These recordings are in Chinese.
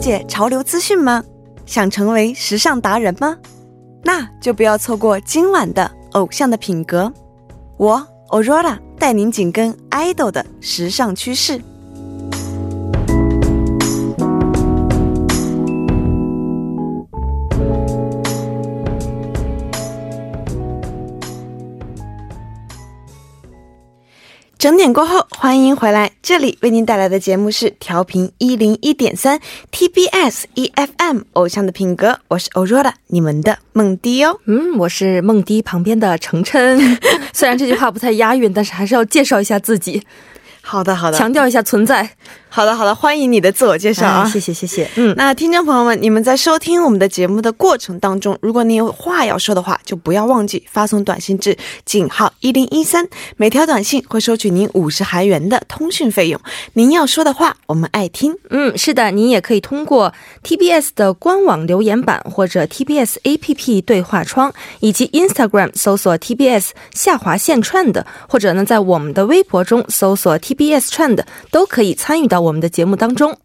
解潮流资讯吗？想成为时尚达人吗？那就不要错过今晚的《偶像的品格》，我 Aurora 带您紧跟 idol 的时尚趋势。整点过后，欢迎回来。这里为您带来的节目是调频一零一点三 TBS EFM 偶像的品格，我是欧若的，你们的梦迪哦。嗯，我是梦迪旁边的程琛。虽然这句话不太押韵，但是还是要介绍一下自己。好的，好的，强调一下存在。好的，好的，欢迎你的自我介绍啊！谢谢，谢谢。嗯，那听众朋友们，你们在收听我们的节目的过程当中，如果你有话要说的话，就不要忘记发送短信至井号一零一三，每条短信会收取您五十韩元的通讯费用。您要说的话，我们爱听。嗯，是的，您也可以通过 TBS 的官网留言板或者 TBS APP 对话窗，以及 Instagram 搜索 TBS 下划线串的，或者呢，在我们的微博中搜索 TBS 串的，都可以参与到。我们的节目当中。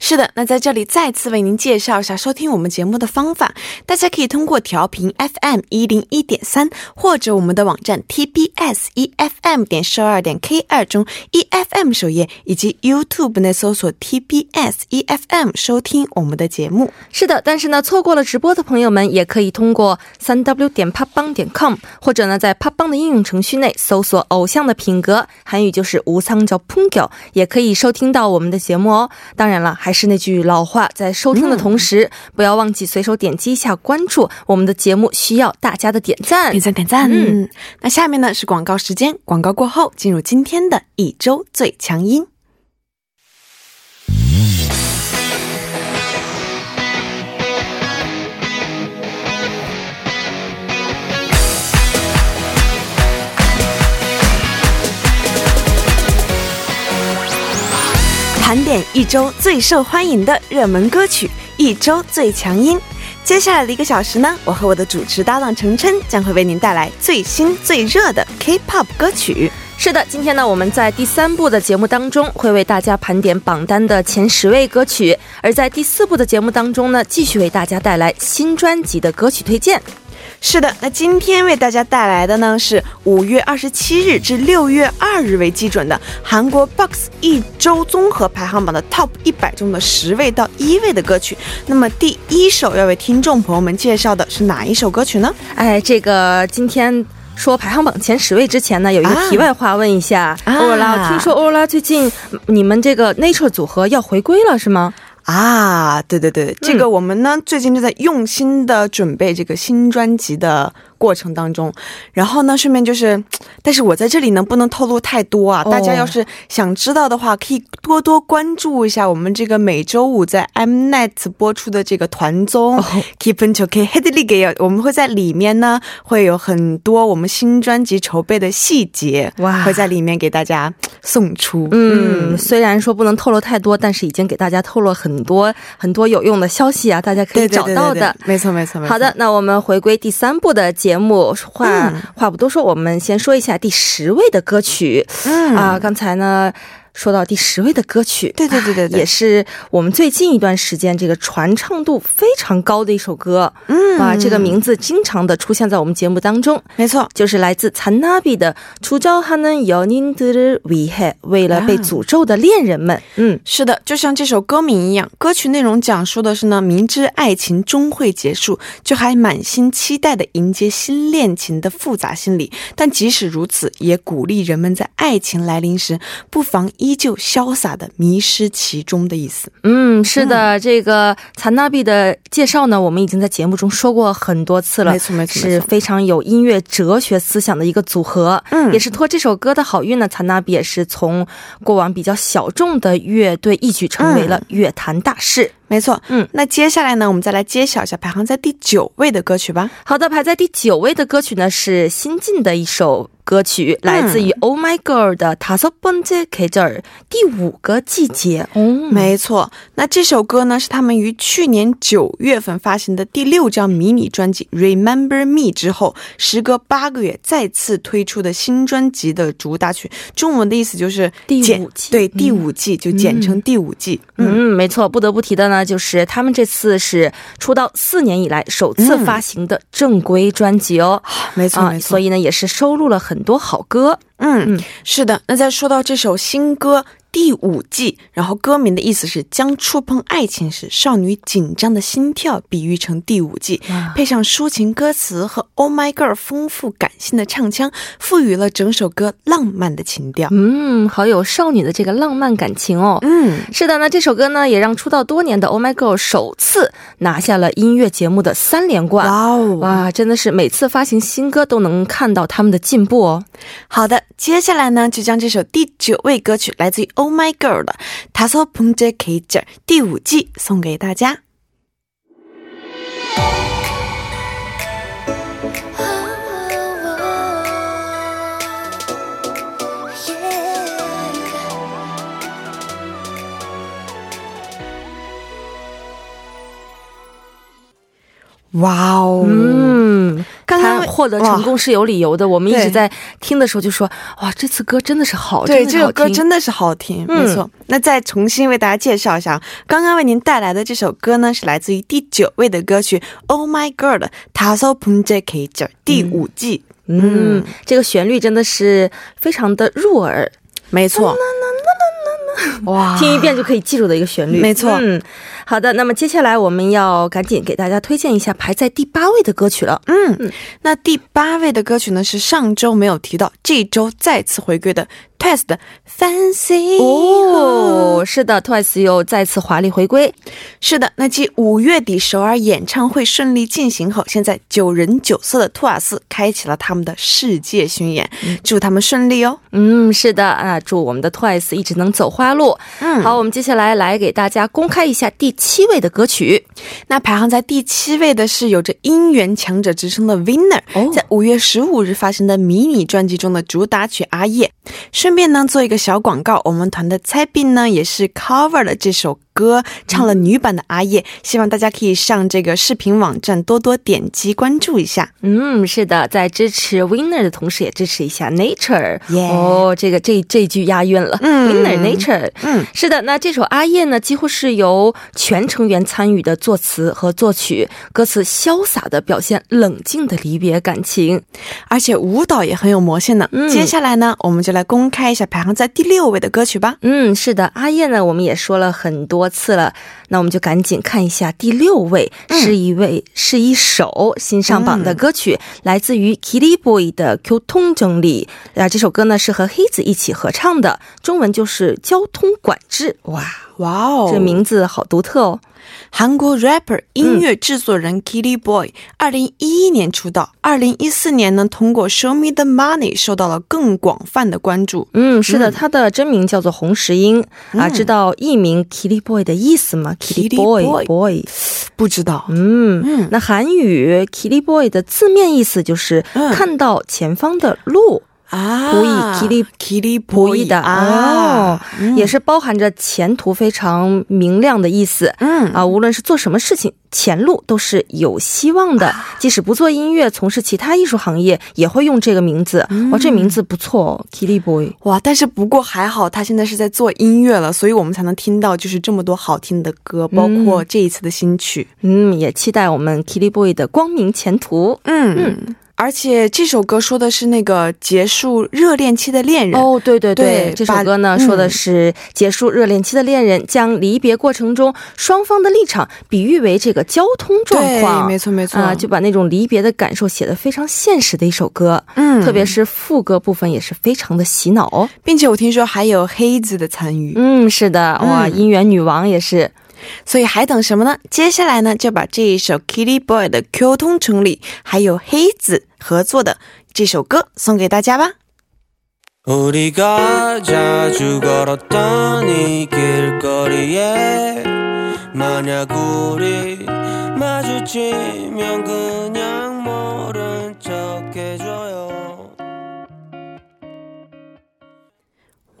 是的，那在这里再次为您介绍一下收听我们节目的方法。大家可以通过调频 FM 一零一点三，或者我们的网站 TBS EFM 点十二点 K 二中 EFM 首页，以及 YouTube 内搜索 TBS EFM 收听我们的节目。是的，但是呢，错过了直播的朋友们，也可以通过三 W 点 p o p b a n g 点 com，或者呢，在 p o p b a n g 的应用程序内搜索“偶像的品格”，韩语就是“无仓叫 p u n g o 也可以收听到我们的节目哦。当然。了，还是那句老话，在收听的同时，不要忘记随手点击一下关注我们的节目，需要大家的点赞、点赞、点赞。嗯，那下面呢是广告时间，广告过后进入今天的一周最强音。盘点一周最受欢迎的热门歌曲，一周最强音。接下来的一个小时呢，我和我的主持搭档程琛将会为您带来最新最热的 K-pop 歌曲。是的，今天呢，我们在第三部的节目当中会为大家盘点榜单的前十位歌曲，而在第四部的节目当中呢，继续为大家带来新专辑的歌曲推荐。是的，那今天为大家带来的呢是五月二十七日至六月二日为基准的韩国 Box 一周综合排行榜的 Top 一百中的十位到一位的歌曲。那么第一首要为听众朋友们介绍的是哪一首歌曲呢？哎，这个今天说排行榜前十位之前呢，有一个题外话问一下欧若拉，听说欧若拉最近你们这个 Nature 组合要回归了是吗？啊，对对对，这个我们呢最近正在用心的准备这个新专辑的。过程当中，然后呢，顺便就是，但是我在这里呢不能透露太多啊。大家要是想知道的话，可以多多关注一下我们这个每周五在 Mnet 播出的这个团综 Keep It To K Head League，我们会在里面呢会有很多我们新专辑筹备的细节，哇，会在里面给大家送出。嗯，虽然说不能透露太多，但是已经给大家透露很多很多有用的消息啊，大家可以找到的。没错没错没错。好的，那我们回归第三部的节。节目话话不多说，我们先说一下第十位的歌曲。嗯啊，刚才呢。说到第十位的歌曲，对对对对对，也是我们最近一段时间这个传唱度非常高的一首歌。嗯，啊，这个名字经常的出现在我们节目当中。没错，就是来自残纳比的《出招哈能要您的危害》，为了被诅咒的恋人们。嗯，是的，就像这首歌名一样，歌曲内容讲述的是呢，明知爱情终会结束，却还满心期待的迎接新恋情的复杂心理。但即使如此，也鼓励人们在爱情来临时，不妨依。依旧潇洒的迷失其中的意思。嗯，是的，这个残纳比的介绍呢，我们已经在节目中说过很多次了。没错，没错，是非常有音乐哲学思想的一个组合。嗯，也是托这首歌的好运呢，残纳比也是从过往比较小众的乐队一举成为了乐坛大师。没错，嗯，那接下来呢，我们再来揭晓一下排行在第九位的歌曲吧。好的，排在第九位的歌曲呢是新晋的一首歌曲，来自于 Oh My Girl 的《塔索本杰克这儿》第五个季节。哦，没错，那这首歌呢是他们于去年九月份发行的第六张迷你专辑《Remember Me》之后，时隔八个月再次推出的新专辑的主打曲。中文的意思就是第五季，对，第五季就简称第五季。嗯，没错，不得不提的呢。呢，就是他们这次是出道四年以来首次发行的正规专辑哦。没错没错，所以呢，也是收录了很多好歌。嗯，是的。那再说到这首新歌。第五季，然后歌名的意思是将触碰爱情时少女紧张的心跳比喻成第五季，配上抒情歌词和 Oh My Girl 丰富感性的唱腔，赋予了整首歌浪漫的情调。嗯，好有少女的这个浪漫感情哦。嗯，是的，那这首歌呢，也让出道多年的 Oh My Girl 首次拿下了音乐节目的三连冠。哇哦，哇，真的是每次发行新歌都能看到他们的进步哦。好的，接下来呢，就将这首第九位歌曲来自于。Oh My Girl 的다섯번째계절第五季送给大家。哇哦，嗯。 刚刚获得成功是有理由的。我们一直在听的时候就说：“哇，这次歌真的是好，对，这首歌真的是好听，没错。”那再重新为大家介绍一下，刚刚为您带来的这首歌呢，是来自于第九位的歌曲《Oh My Girl》的《다섯번째계절》第五季。嗯，这个旋律真的是非常的入耳，没错。 哇，听一遍就可以记住的一个旋律，没错。嗯。好的，那么接下来我们要赶紧给大家推荐一下排在第八位的歌曲了。嗯，那第八位的歌曲呢是上周没有提到，这周再次回归的。Twice 的 Fancy 哦，是的，Twice 又再次华丽回归。是的，那继五月底首尔演唱会顺利进行后，现在九人九色的托尔斯开启了他们的世界巡演，祝他们顺利哦。嗯，是的啊，祝我们的 Twice 一直能走花路。嗯，好，我们接下来来给大家公开一下第七位的歌曲。那排行在第七位的是有着音源强者之称的 Winner，在五月十五日发行的迷你专辑中的主打曲《阿叶》。顺便呢，做一个小广告，我们团的蔡斌呢也是 cover 了这首。歌唱了女版的阿叶，希望大家可以上这个视频网站多多点击关注一下。嗯，是的，在支持 Winner 的同时，也支持一下 Nature。哦，这个这这句押韵了。嗯，Winner Nature。嗯，是的，那这首阿叶呢，几乎是由全成员参与的作词和作曲，歌词潇洒的表现冷静的离别感情，而且舞蹈也很有魔性呢。接下来呢，我们就来公开一下排行在第六位的歌曲吧。嗯，是的，阿叶呢，我们也说了很多。次了，那我们就赶紧看一下第六位是一位是一首新上榜的歌曲，来自于 Kitty Boy 的《Q 通整理》啊，这首歌呢是和黑子一起合唱的，中文就是交通管制。哇哇哦，这名字好独特哦。韩国 rapper 音乐制作人 Kitty Boy，二零一一年出道，二零一四年呢，通过 Show Me the Money 受到了更广泛的关注。嗯，是的，他的真名叫做洪石英啊，知道艺名 Kitty Boy 的意思吗？Kitty Boy Boy，不知道。嗯，那韩语 Kitty Boy 的字面意思就是看到前方的路。啊，不易，吉利吉利不易的哦，也是包含着前途非常明亮的意思。嗯啊，无论是做什么事情，前路都是有希望的。即使不做音乐，从事其他艺术行业，也会用这个名字。哇，这名字不错哦，吉利 boy。哇，但是不过还好，他现在是在做音乐了，所以我们才能听到就是这么多好听的歌，包括这一次的新曲。嗯，也期待我们吉利 boy 的光明前途。嗯嗯。而且这首歌说的是那个结束热恋期的恋人。哦，对对对，这首歌呢说的是结束热恋期的恋人将离别过程中双方的立场比喻为这个交通状况，没错没错。啊，就把那种离别的感受写的非常现实的一首歌，嗯，特别是副歌部分也是非常的洗脑哦，并且我听说还有黑子的参与，嗯，是的，哇，音源女王也是。所以还等什么呢？接下来呢，就把这一首 Kitty Boy 的《Q 通城里》还有黑子合作的这首歌送给大家吧。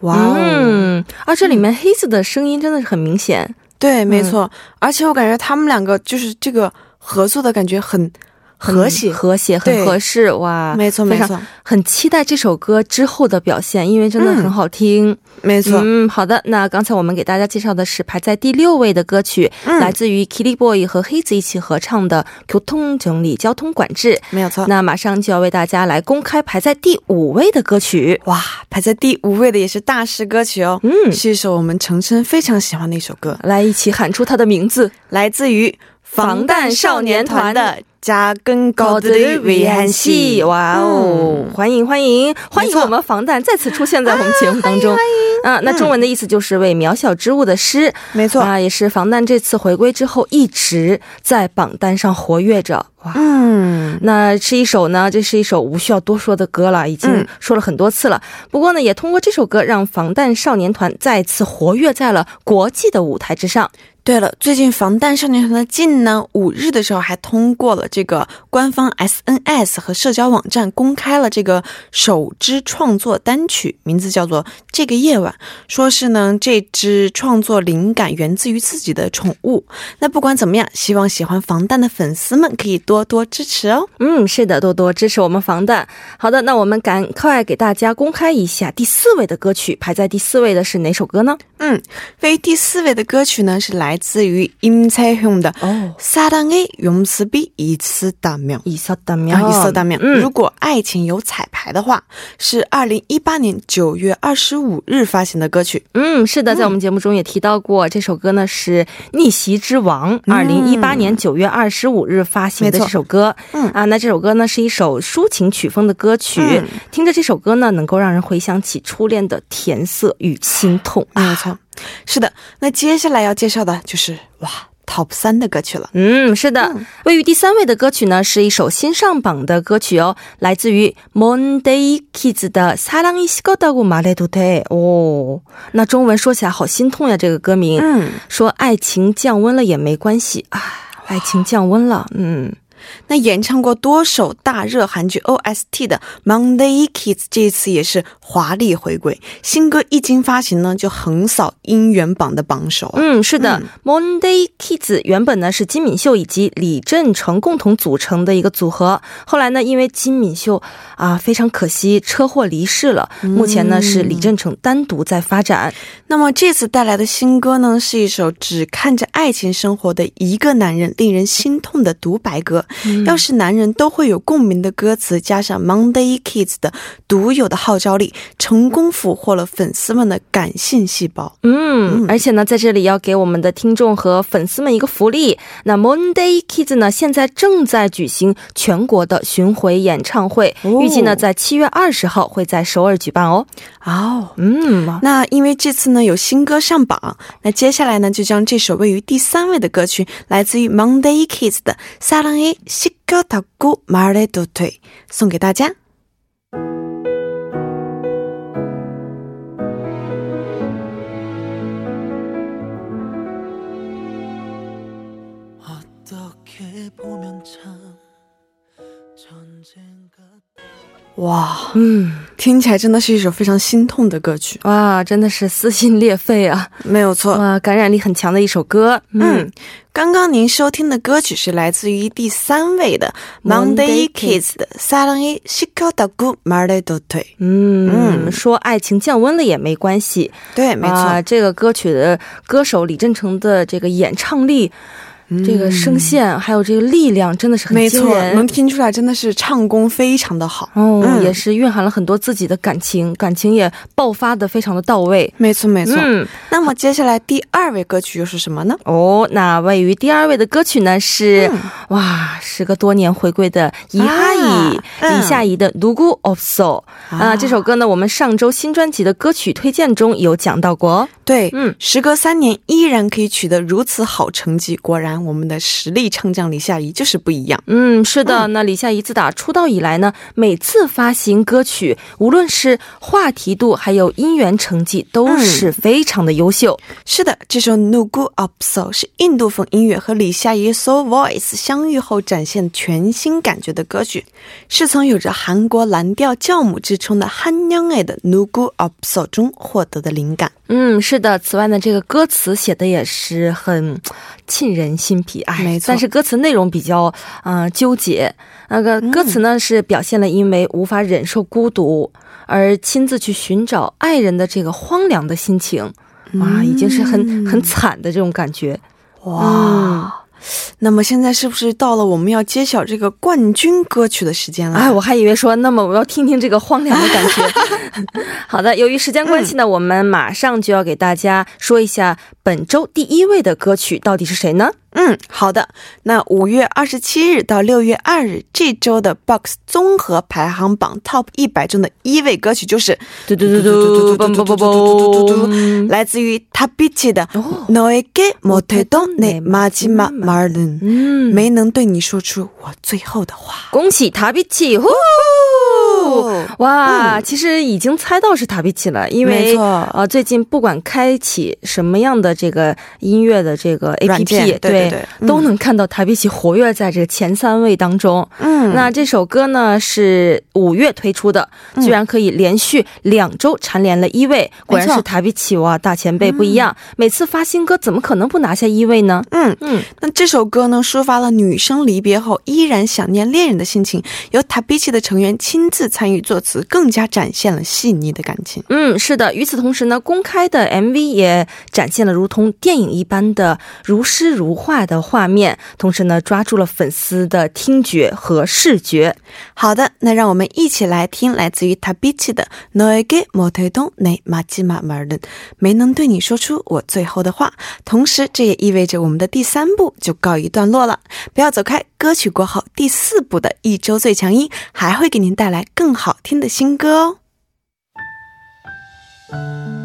哇哦！啊，这里面黑子的声音真的是很明显。对，没错，而且我感觉他们两个就是这个合作的感觉很很和谐和谐，很合适哇！没错，没错，很期待这首歌之后的表现，因为真的很好听。没错。嗯，好的。那刚才我们给大家介绍的是排在第六位的歌曲，嗯来自于 Kitty Boy 和黑子一起合唱的《交通整理交通管制》。没有错。那马上就要为大家来公开排在第五位的歌曲。哇，排在第五位的也是大师歌曲哦，嗯是一首我们程琛非常喜欢的一首歌，来一起喊出它的名字。来自于防弹少年团的《加更高的위한戏》。哇哦！欢迎欢迎欢迎我们防弹再次出现在我们节目当中。啊，那中文的意思就是为渺小之物的诗。没错，啊，也是防弹这次回归之后一直在榜单上活跃着。哇，嗯，那是一首呢，这是一首无需要多说的歌了，已经嗯说了很多次了。不过呢，也通过这首歌让防弹少年团再次活跃在了国际的舞台之上。对了，最近防弹少年团的劲呢，五日的时候还通过了这个官方 SNS 和社交网站公开了这个首支创作单曲，名字叫做《这个夜晚》，说是呢这支创作灵感源自于自己的宠物。那不管怎么样，希望喜欢防弹的粉丝们可以多多支持哦。嗯，是的，多多支持我们防弹。好的，那我们赶快给大家公开一下第四位的歌曲，排在第四位的是哪首歌呢？嗯，位于第四位的歌曲呢是来自于임채형的《哦， 사랑의용습이있었다면》。以色大面，啊，一色大面。嗯如果爱情有彩排的话，是二零一八年九月二十五日发行的歌曲。嗯，是的，在我们节目中也提到过，这首歌呢是《逆袭之王》，二零一八年九月二十五日发行的没错这首歌。嗯啊，那这首歌呢是一首抒情曲风的歌曲，嗯听着这首歌呢，能够让人回想起初恋的甜涩与心痛。没有错， 是的。那接下来要介绍的就是哇 Top 三的歌曲了。嗯，是的，位于第三位的歌曲呢，是一首新上榜的歌曲哦，来自于 Monday Kids 的《사랑이식었다고말해도돼》哦，那中文说起来好心痛呀，这个歌名。嗯，说爱情降温了也没关系，唉，爱情降温了，嗯， 那演唱过多首大热韩剧 OST 的 Monday Kids 这一次也是华丽回归，新歌一经发行呢，就横扫音源榜的榜首。嗯，是的、m o n d a y Kids 原本呢是金敏秀以及李振成共同组成的一个组合，后来呢因为金敏秀啊非常可惜车祸离世了，目前呢是李振成单独在发展。那么这次带来的新歌呢，是一首只看着爱情生活的一个男人令人心痛的独白歌。要是男人都会有共鸣的歌词，加上 Monday Kids 的独有的号召力，成功俘获了粉丝们的感性细胞。嗯，而且呢，在这里要给我们的听众和粉丝们一个福利。那 Monday Kids 呢，现在正在举行全国的巡回演唱会，哦预计呢在七月二十号会在首尔举办哦。哦，嗯，那因为这次呢有新歌上榜，那接下来呢就将这首位于第三位的歌曲，来自于 Monday Kids 的《사랑의식었다고말해도돼》送给大家。 哇，嗯，听起来真的是一首非常心痛的歌曲，哇，真的是撕心裂肺啊！没有错。哇，感染力很强的一首歌。嗯嗯，刚刚您收听的歌曲是来自于第三位的 Monday Monday Kids 的《사랑의식었다고말해도돼》。嗯嗯说爱情降温了也没关系。对，没错。啊，这个歌曲的歌手李振成的这个演唱力。 这个声线、还有这个力量真的是很没错，能听出来真的是唱功非常的好。哦、嗯，也是蕴含了很多自己的感情，感情也爆发的非常的到位。没错没错。嗯，那么接下来第二位歌曲又是什么呢？哦，那位于第二位的歌曲呢是、哇，时隔多年回归的伊哈伊李夏怡的《独孤 of s o 啊，这首歌呢我们上周新专辑的歌曲推荐中有讲到过。对，嗯，时隔三年依然可以取得如此好成绩，果然。我们的实力唱将李夏怡就是不一样。嗯，是的，那李夏怡自打出道以来呢，每次发行歌曲，无论是话题度，还有音源成绩，都是非常的优秀。是的，这首 Nugu Ops 是印度风音乐和李夏怡 soul voice 相遇后展现全新感觉的歌曲，是从有着韩国蓝调酵母之称的汉江爱的 Nugu Ops 中获得的灵感。嗯，是的。此外呢，这个歌词写的也是很沁人心脾，哎，没错但是歌词内容比较嗯、呃纠结。那个歌词呢、是表现了因为无法忍受孤独而亲自去寻找爱人的这个荒凉的心情。哇，已经是很很惨的这种感觉。哇，那么现在是不是到了我们要揭晓这个冠军歌曲的时间了？哎，我还以为说，那么我要听听这个荒凉的感觉。好的，由于时间关系呢，我们马上就要给大家说一下本周第一位的歌曲到底是谁呢？嗯，好的。那五月二十七日到六月二日这周的 Box 综合排行榜 Top 一百中的一位歌曲就是嘟嘟嘟嘟嘟嘟嘟嘟嘟来自于 Tabichi 的《너에게 못해도 내 마지막 말은》，嗯，没能对你说出我最后的话。恭喜塔比奇！ 呼！哇，其实已经猜到是塔比奇了，因为没错呃，最近不管开启什么样的这个音乐的这个 APP，对对对嗯都能看到塔比奇活跃在这个前三位当中。嗯那这首歌呢是五月推出的，居然可以连续两周蝉联了一位，果然是塔比奇哇，大前辈不一样。每次发新歌，怎么可能不拿下一位呢？嗯嗯，那这首歌呢，抒发了女生离别后依然想念恋人的心情，由 Tabichi 的成员亲自参与作词，更加展现了细腻的感情。嗯，是的。与此同时呢，公开的 MV 也展现了如同电影一般的如诗如画的画面，同时呢，抓住了粉丝的听觉和视觉。好的，那让我们一起来听来自于 Tabichi 的《너에게 못해도 내 마지막 말은》，没能对你说出我最后的话。同时，这也意味着我们的第三部就告一段落了。不要走开，歌曲过后，第四部的一周最强音还会给您带来更 更好听的新歌哦。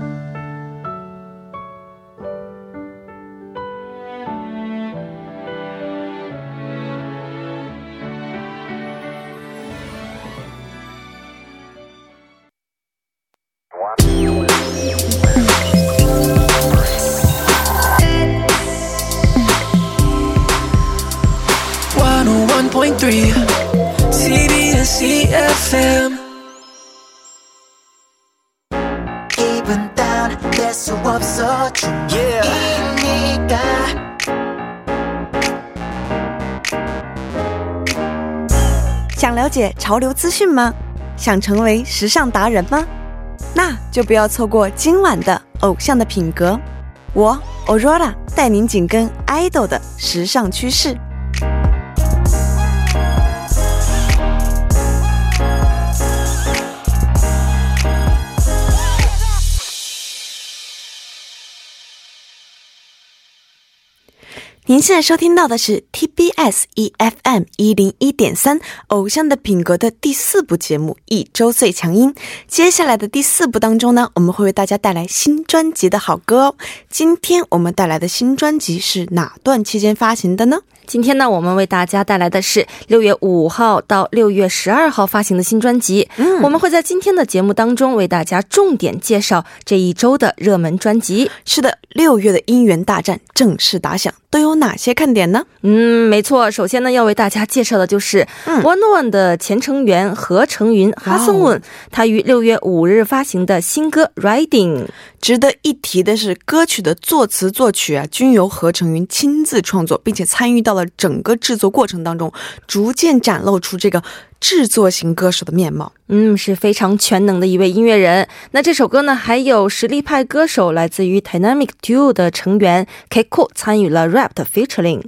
TBS EFM 기분 다운 낼수 없어 중이니까 yeah. 想了解潮流资讯吗？想成为时尚达人吗？那就不要错过今晚的《偶像的品格》，我 Aurora 带您紧跟 idol 的时尚趋势。 您现在收听到的是 TBS EFM 一零一点三《偶像的品格》的第四部节目《一周最强音》。接下来的第四部当中呢，我们会为大家带来新专辑的好歌哦。今天我们带来的新专辑是哪段期间发行的呢？今天呢，我们为大家带来的是六月五号到六月十二号发行的新专辑。嗯，我们会在今天的节目当中为大家重点介绍这一周的热门专辑。是的，六月的音源大战正式打响，都有哪些看点呢？嗯，没错。首先呢，要为大家介绍的就是嗯 One One 的前成员何成云哈森文，他于六月五日发行的新歌《Riding》。值得一提的是，歌曲的作词作曲啊，均由何成云亲自创作，并且参与到到了整个制作过程当中，逐渐展露出这个制作型歌手的面貌。嗯，是非常全能的一位音乐人。那这首歌呢，还有实力派歌手来自于 Dynamic Duo 的成员 KIKO 参与了 rap 的 featuring。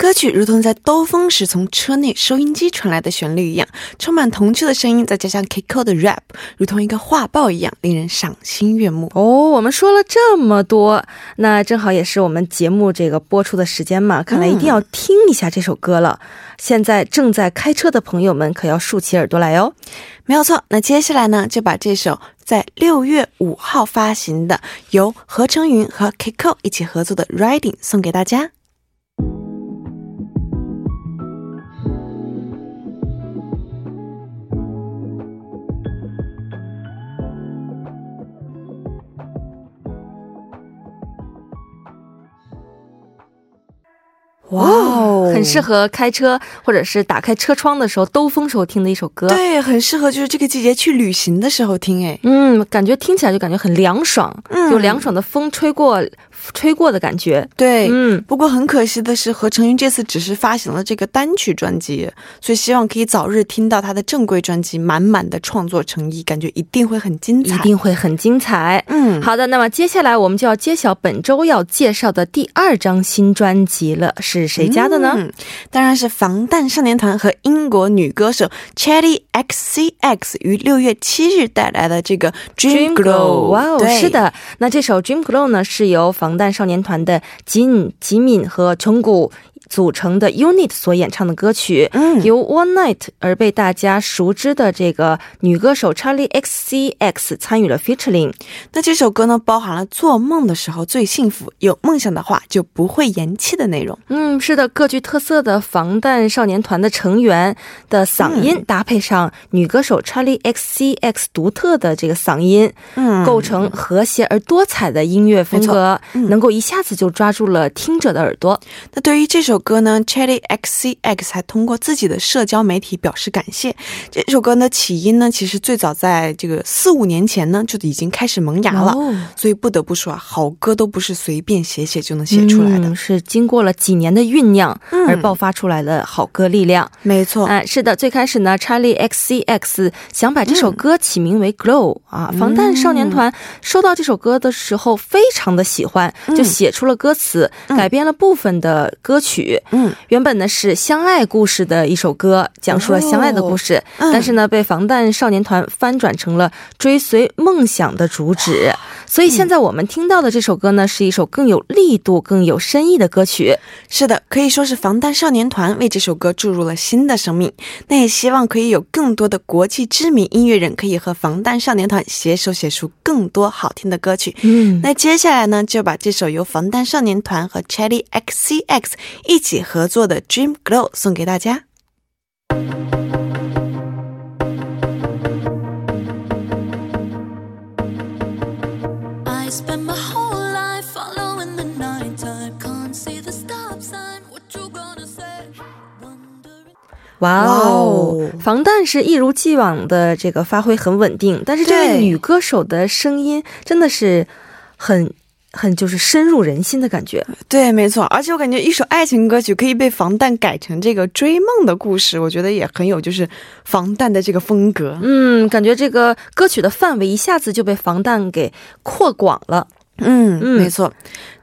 歌曲如同在兜风时从车内收音机传来的旋律一样，充满童趣的声音，再加上 Kiko 的 rap，如同一个画报一样，令人赏心悦目。哦，我们说了这么多，那正好也是我们节目这个播出的时间嘛，看来一定要听一下这首歌了。现在正在开车的朋友们可要竖起耳朵来哦。没有错，那接下来呢，就把这首在六月五号发行的，由何成云和 Kiko 一起合作的《Riding》送给大家。很适合开车或者是打开车窗的时候兜风时候听的一首歌。对，很适合就是这个季节去旅行的时候听，哎，嗯，感觉听起来就感觉很凉爽，嗯有凉爽的风吹过吹过的感觉。对，嗯，不过很可惜的是，何成云这次只是发行了这个单曲专辑，所以希望可以早日听到他的正规专辑，满满的创作诚意，感觉一定会很精彩。一定会很精彩。嗯，好的，那么接下来我们就要揭晓本周要介绍的第二张新专辑了，是谁家的呢？嗯，当然是防弹少年团和英国女歌手 Cherry XCX 于六月七日带来的这个 Dream Glow。哇哦，是，的，那这首 Dream Glow 呢，是由防弹少年团的金、吉敏和琼谷组成的 UNIT 所演唱的歌曲。嗯，由 One Night 而被大家熟知的这个女歌手 Charlie XCX 参与了 featuring。那这首歌呢，包含了做梦的时候最幸福，有梦想的话就不会言弃的内容。嗯，是的，各具特色的防弹少年团的成员的嗓音，搭配上女歌手 Charlie XCX 独特的这个嗓音，嗯构成和谐而多彩的音乐风格，嗯能够一下子就抓住了听者的耳朵。那对于这首歌呢，Chetty XCX 还通过自己的社交媒体表示感谢。这首歌呢，起因呢，其实最早在这个四五年前呢，就已经开始萌芽了。哦所以不得不说啊，好歌都不是随便写写就能写出来的。嗯、是经过了几年的酝酿嗯而爆发出来的好歌力量。没错，哎、是的，最开始呢，Charlie XCX 想把这首歌起名为 Glow、啊，防弹少年团收到这首歌的时候非常的喜欢，就写出了歌词，改编了部分的歌曲。嗯，原本呢是相爱故事的一首歌，讲述了相爱的故事，嗯。但是呢被防弹少年团翻转成了追随梦想的主旨。所以现在我们听到的这首歌呢，是一首更有力度、更有深意的歌曲。是的，可以说是防弹少年团为这首歌注入了新的生命。那也希望可以有更多的国际知名音乐人可以和防弹少年团携手写出更多好听的歌曲。嗯，那接下来呢，就把这首由防弹少年团和 Chetty XCX 一起合作的《Dream Glow》送给大家。哇哦，防弹是一如既往的这个发挥很稳定，但是这位女歌手的声音真的是很很就是深入人心的感觉。对，没错，而且我感觉一首爱情歌曲可以被防弹改成这个追梦的故事，我觉得也很有就是防弹的这个风格。嗯，感觉这个歌曲的范围一下子就被防弹给扩广了。嗯，嗯没错。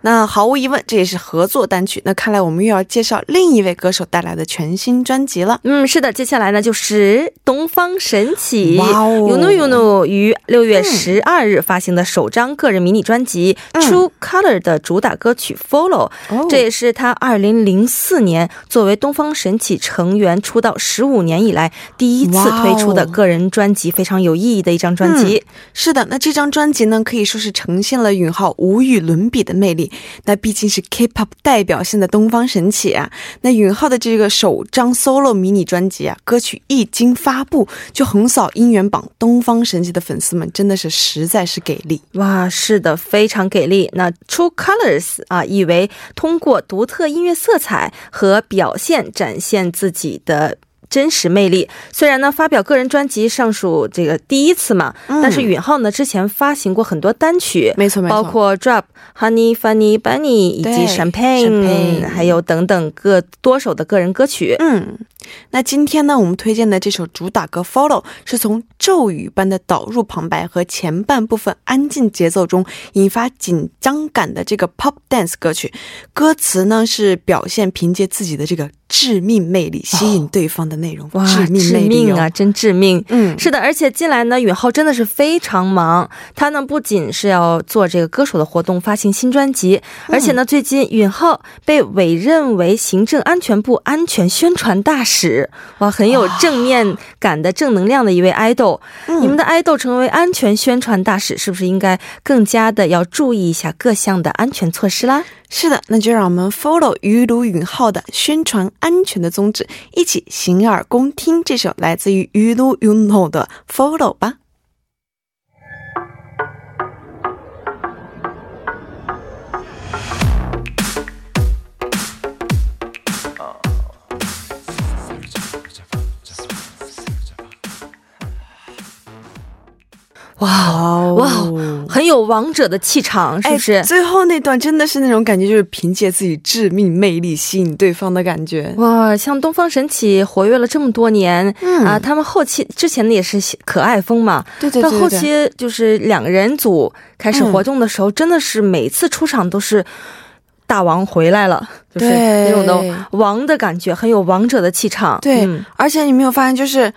那毫无疑问，这也是合作单曲。那看来我们又要介绍另一位歌手带来的全新专辑了。嗯，是的，接下来呢就是东方神起哇哦 Yunu Yunu 于六月十二日发行的首张个人迷你专辑《嗯 True Color》的主打歌曲《Follow》。哦这也是他二零零四年作为东方神起成员出道十五年以来第一次推出的个人专辑，非常有意义的一张专辑。是的，那这张专辑呢，可以说是呈现了允浩无与伦比的魅力。那毕竟是 K-pop 代表性的东方神起啊。那允浩的这个首张 solo 迷你专辑啊，歌曲一经发布就横扫音源榜，东方神起的粉丝们真的是实在是给力。哇，是的，非常给力。那 True Colors 啊，意为通过独特音乐色彩和表现展现自己的。真实魅力。虽然呢，发表个人专辑尚属这个第一次嘛，但是允浩呢之前发行过很多单曲，没错没错包括 Drop、Honey、Funny、Bunny 以及对 Champagne，Champagne 还有等等各多首的个人歌曲。嗯，那今天呢，我们推荐的这首主打歌《Follow》是从咒语般的导入旁白和前半部分安静节奏中引发紧张感的这个 Pop Dance 歌曲。歌词呢是表现凭借自己的这个致命魅力吸引对方的内容，哇，致命魅力哦啊，真致命！嗯，是的，而且近来呢，允浩真的是非常忙。他呢不仅是要做这个歌手的活动，发行新专辑，而且呢，最近允浩被委任为行政安全部安全宣传大使，哇，很有正面感的正能量的一位爱豆。你们的爱豆成为安全宣传大使，是不是应该更加的要注意一下各项的安全措施啦？是的，那就让我们 follow 于鲁允浩的宣传安全的宗旨，一起洗耳恭听这首来自于于鲁允浩的 Follow 吧。哇哦哇，很有王者的气场，是不是？哎最后那段真的是那种感觉，就是凭借自己致命魅力吸引对方的感觉。哇，像东方神起活跃了这么多年，嗯啊，他们后期之前的也是可爱风嘛，对对对到后期就是两个人组开始活动的时候，真的是每次出场都是大王回来了，就是那种的王的感觉，很有王者的气场。对、嗯而且你没有发现，就是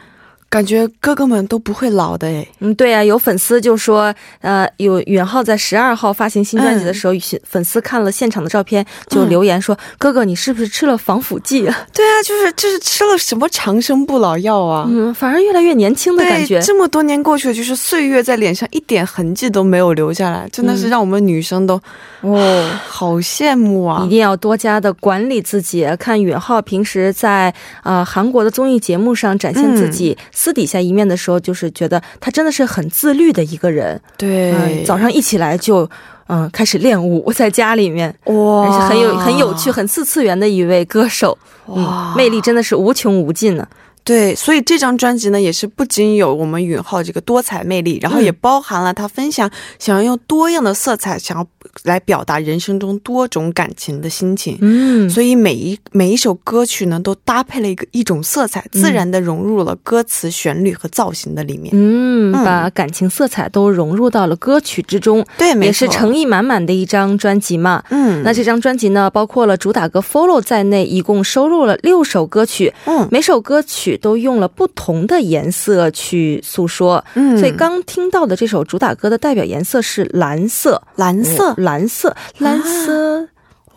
感觉哥哥们都不会老的哎。嗯，对啊，有粉丝就说，呃，有允浩在十二号发行新专辑的时候，粉丝看了现场的照片，就留言说：“哥哥，你是不是吃了防腐剂啊？” 对啊，就是这是吃了什么长生不老药啊？嗯，反而越来越年轻的感觉，。这么多年过去了，就是岁月在脸上一点痕迹都没有留下来，真的是让我们女生都、哦，好羡慕啊一！定要多加的管理自己。看允浩平时在呃韩国的综艺节目上展现自己私底下一面的时候，就是觉得他真的是很自律的一个人。对，嗯，早上一起来就嗯、开始练舞，在家里面。哇，而且很有很有趣、很四次元的一位歌手，哇嗯，魅力真的是无穷无尽呢。对，所以这张专辑呢，也是不仅有我们允浩这个多彩魅力，然后也包含了他分享想要用多样的色彩，想要来表达人生中多种感情的心情。嗯，所以每一每一首歌曲呢，都搭配了一个一种色彩，自然的融入了歌词、旋律和造型的里面。嗯，嗯把感情色彩都融入到了歌曲之中，对，没也是诚意满满的一张专辑嘛。嗯，那这张专辑呢，包括了主打歌《Follow》在内，一共收录了六首歌曲，嗯每首歌曲都用了不同的颜色去诉说。嗯。所以刚听到的这首主打歌的代表颜色是蓝色，蓝色。哦，蓝色，蓝色。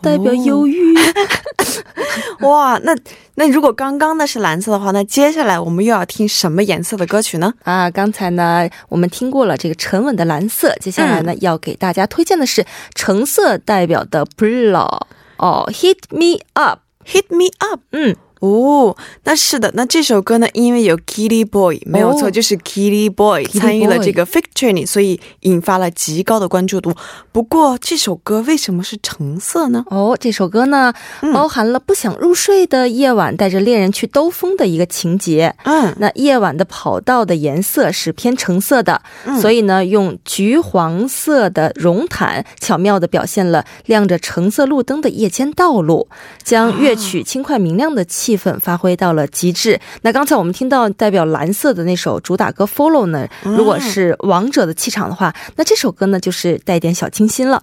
代表忧郁，哇，那那如果刚刚那是蓝色的话，那接下来我们又要听什么颜色的歌曲呢？啊，刚才呢我们听过了这个沉稳的蓝色，接下来呢、要给大家推荐的是橙色代表的 Blue 哦，Hit Me Up，Hit me up。嗯，哦，那是的，那这首歌呢，因为有 Kitty Boy，没有错，哦就是 Kitty Boy 参与了这个 Fake Journey，所以引发了极高的关注度。不过这首歌为什么是橙色呢？哦，这首歌呢包含了不想入睡的夜晚，带着恋人去兜风的一个情节。嗯，那夜晚的跑道的颜色是偏橙色的，所以呢，用橘黄色的绒毯巧妙的表现了亮着橙色路灯的夜间道路，将乐曲轻快明亮的气氛发挥到了极致。那刚才我们听到代表蓝色的那首主打歌《Follow》呢，如果是王者的气场的话，那这首歌呢就是带点小清新了。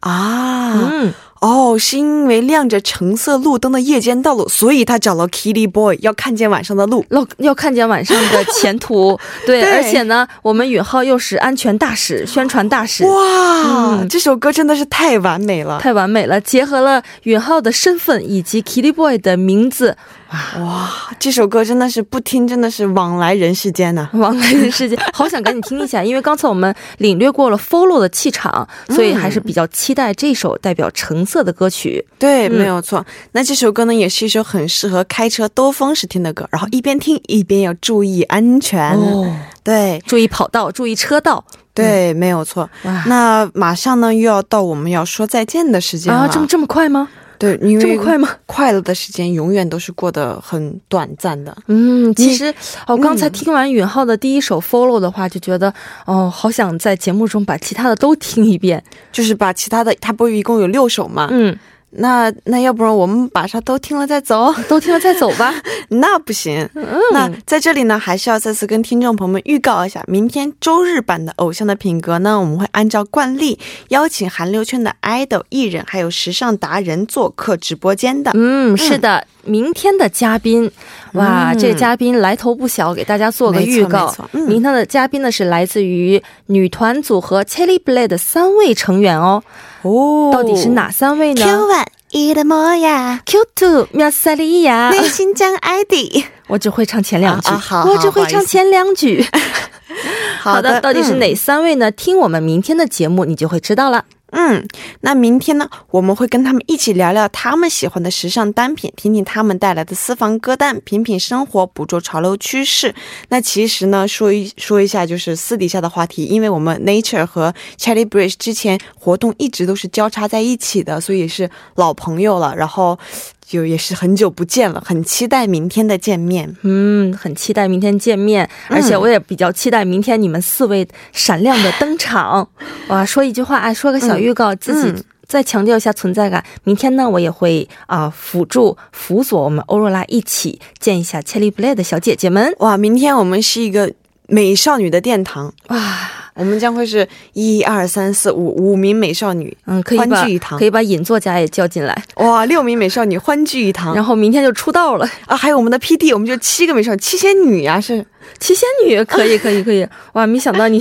啊，嗯，哦，是因为亮着橙色路灯的夜间道路，所以他找了 Kitty Boy，要看见晚上的路。要要看见晚上的前途，对，对而且呢，我们允浩又是安全大使、宣传大使，哇，嗯这首歌真的是太完美了。太完美了，结合了允浩的身份以及 Kitty Boy 的名字，哇，这首歌真的是不听，真的是往来人世间呐、往来人世间，好想赶紧听一下，因为刚才我们领略过了 Follow 的气场，所以还是比较期待这首代表橙色的歌曲。对，嗯没有错。那这首歌呢，也是一首很适合开车兜风时听的歌，然后一边听一边要注意安全。哦，对注意跑道，注意车道对，没有错。那马上呢，又要到我们要说再见的时间了。啊！这么这么快吗？对，因为这么快吗？快乐的时间永远都是过得很短暂的。嗯，其实哦，刚才听完允浩的第一首 Follow 的话，就觉得哦，好想在节目中把其他的都听一遍。就是把其他的，他不是一共有六首嘛？嗯，那那要不然我们把它都听了再走？都听了再走吧。那不行。那在这里呢，还是要再次跟听众朋友们预告一下，明天周日版的《偶像的品格》呢，我们会按照惯例邀请韩流圈的 idol 艺人还有时尚达人做客直播间的。嗯，是的，明天的嘉宾，哇，嗯这个嘉宾来头不小，给大家做个预告明天的嘉宾呢是来自于女团组合 Cherry Blade 的三位成员哦，哦到底是哪三位呢 one 伊的莫呀，？Q2 妙萨利亚，内心将 ID。我只会唱前两句，啊啊好我只会唱前两句。好的，到底是嗯哪三位呢？听我们明天的节目，你就会知道了。嗯，那明天呢，我们会跟他们一起聊聊他们喜欢的时尚单品，听听他们带来的私房歌单，品品生活，捕捉潮流趋势。那其实呢，说一说一下就是私底下的话题，因为我们 Nature 和 Charlie Bridge 之前活动一直都是交叉在一起的，所以是老朋友了。然后就也是很久不见了，很期待明天的见面。嗯，很期待明天见面，而且我也比较期待明天你们四位闪亮的登场。哇，说一句话，啊，说个小预告，自己嗯再强调一下存在感。明天呢，我也会啊、辅助辅佐我们欧若拉一起见一下千里不累的小姐姐们。哇，明天我们是一个美少女的殿堂，哇，我们将会是一二三四五五名美少女，嗯，可以欢聚一堂可以把尹作家也叫进来，哇，六名美少女欢聚一堂，然后明天就出道了。啊，还有我们的 PD，我们就七个美少女，七仙女呀、是。七仙女可以可以可以，哇，没想到你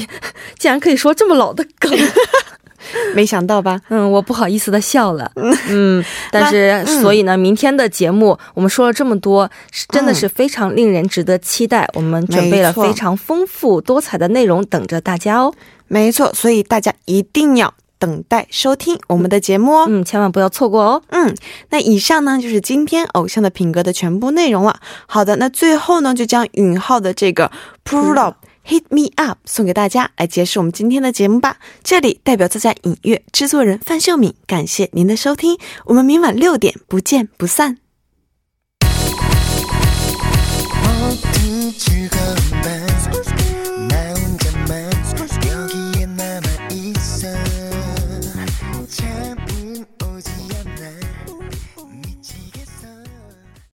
竟然可以说这么老的梗。没想到吧？嗯，我不好意思的笑了。嗯，但是、嗯所以呢，明天的节目我们说了这么多，是真的是非常令人值得期待。我们准备了非常丰富多彩的内容等着大家哦。没错，所以大家一定要等待收听我们的节目哦。嗯，千万不要错过哦。嗯，那以上呢就是今天偶像的品格的全部内容了。好的，那最后呢就将允浩的这个 Pull Up。Hit me up，送给大家来结束我们今天的节目吧。这里代表作家、音乐制作人范秀敏，感谢您的收听。我们明晚六点不见不散。